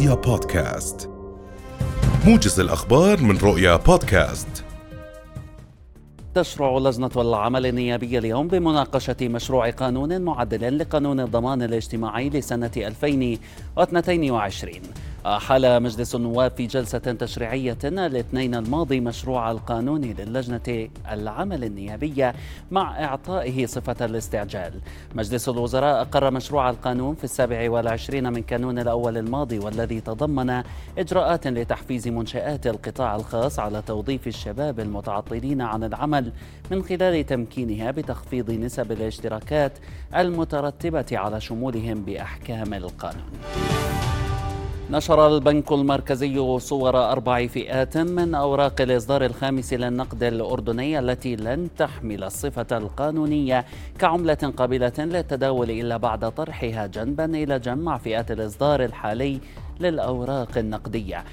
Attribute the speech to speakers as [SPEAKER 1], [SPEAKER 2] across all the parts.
[SPEAKER 1] رؤيا بودكاست. موجز الأخبار من رؤيا بودكاست.
[SPEAKER 2] تشرع لجنة العمل النيابي اليوم بمناقشة مشروع قانون معدل لقانون الضمان الاجتماعي لسنة 2022 أحال مجلس النواب في جلسة تشريعية الاثنين الماضي مشروع القانون للجنة العمل النيابية مع إعطائه صفة الاستعجال. مجلس الوزراء أقر مشروع القانون في السابع والعشرين من كانون الأول الماضي والذي تضمن إجراءات لتحفيز منشآت القطاع الخاص على توظيف الشباب المتعطلين عن العمل من خلال تمكينها بتخفيض نسب الاشتراكات المترتبة على شمولهم بأحكام القانون. نشر البنك المركزي صور أربع فئات من أوراق الإصدار الخامس للنقد الأردني التي لن تحمل الصفة القانونية كعملة قابلة للتداول إلا بعد طرحها جنبا إلى جنب فئات الإصدار الحالي للأوراق النقدية.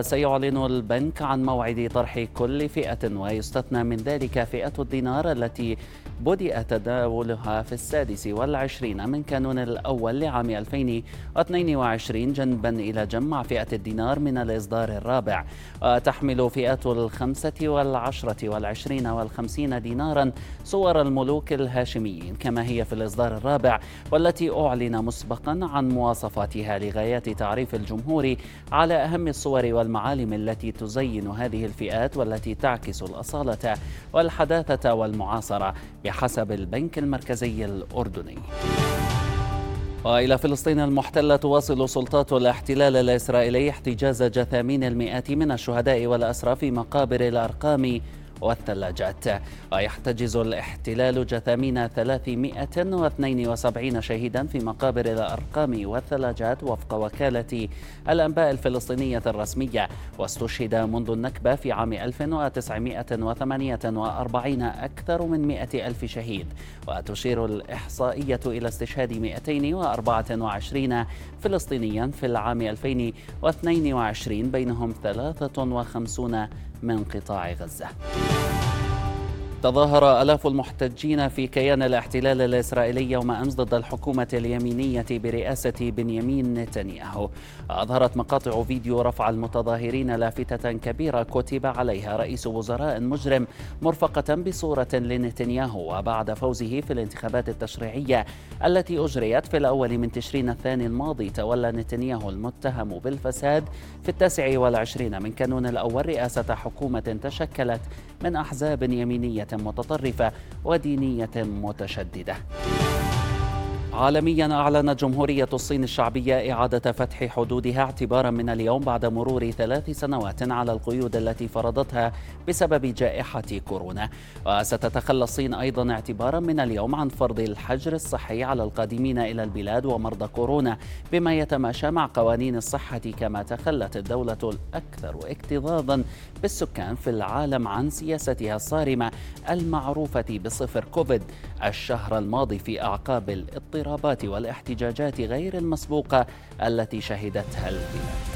[SPEAKER 2] سيعلن البنك عن موعد طرح كل فئة ويستثنى من ذلك فئة الدينار التي بدأ تداولها في السادس والعشرين من كانون الأول لعام 2022 جنبا إلى جمع فئة الدينار من الإصدار الرابع. آه، تحمل فئة الخمسة والعشرة والعشرين والخمسين دينارا صور الملوك الهاشميين كما هي في الإصدار الرابع والتي أعلن مسبقا عن مواصفاتها لغايات تعريف الجمهور على أهم الصور والمعالم التي تزين هذه الفئات والتي تعكس الأصالة والحداثة والمعاصرة بحسب البنك المركزي الأردني. وإلى فلسطين المحتلة تواصل سلطات الاحتلال الإسرائيلي احتجاز جثامين المئات من الشهداء والأسرى في مقابر الأرقام والثلاجات. ويحتجز الاحتلال جثامين 372 شهيدا في مقابر الأرقام والثلاجات وفق وكالة الأنباء الفلسطينية الرسمية. واستشهد منذ النكبة في عام 1948 أكثر من 100 ألف شهيد. وتشير الإحصائية إلى استشهاد 224 فلسطينيا في العام 2022 بينهم 53 من قطاع غزة. تظاهر آلاف المحتجين في كيان الاحتلال الإسرائيلي يوم أمس ضد الحكومة اليمينية برئاسة بنيامين نتنياهو. أظهرت مقاطع فيديو رفع المتظاهرين لافتة كبيرة كتب عليها رئيس وزراء مجرم مرفقة بصورة لنتنياهو وبعد فوزه في الانتخابات التشريعية التي أجريت في الأول من تشرين الثاني الماضي تولى نتنياهو المتهم بالفساد في التاسع والعشرين من كانون الأول رئاسة حكومة تشكلت من أحزاب يمينية متطرفة ودينية متشددة. عالميا أعلنت جمهورية الصين الشعبية إعادة فتح حدودها اعتبارا من اليوم بعد مرور ثلاث سنوات على القيود التي فرضتها بسبب جائحة كورونا. وستتخلى الصين أيضا اعتبارا من اليوم عن فرض الحجر الصحي على القادمين إلى البلاد ومرضى كورونا بما يتماشى مع قوانين الصحة كما تخلت الدولة الأكثر اكتظاظا بالسكان في العالم عن سياستها الصارمة المعروفة بصفر كوفيد الشهر الماضي في أعقاب الاضطراب. الاضطرابات والاحتجاجات غير المسبوقة التي شهدتها البلاد.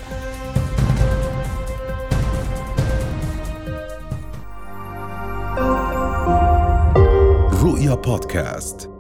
[SPEAKER 1] رؤيا بودكاست.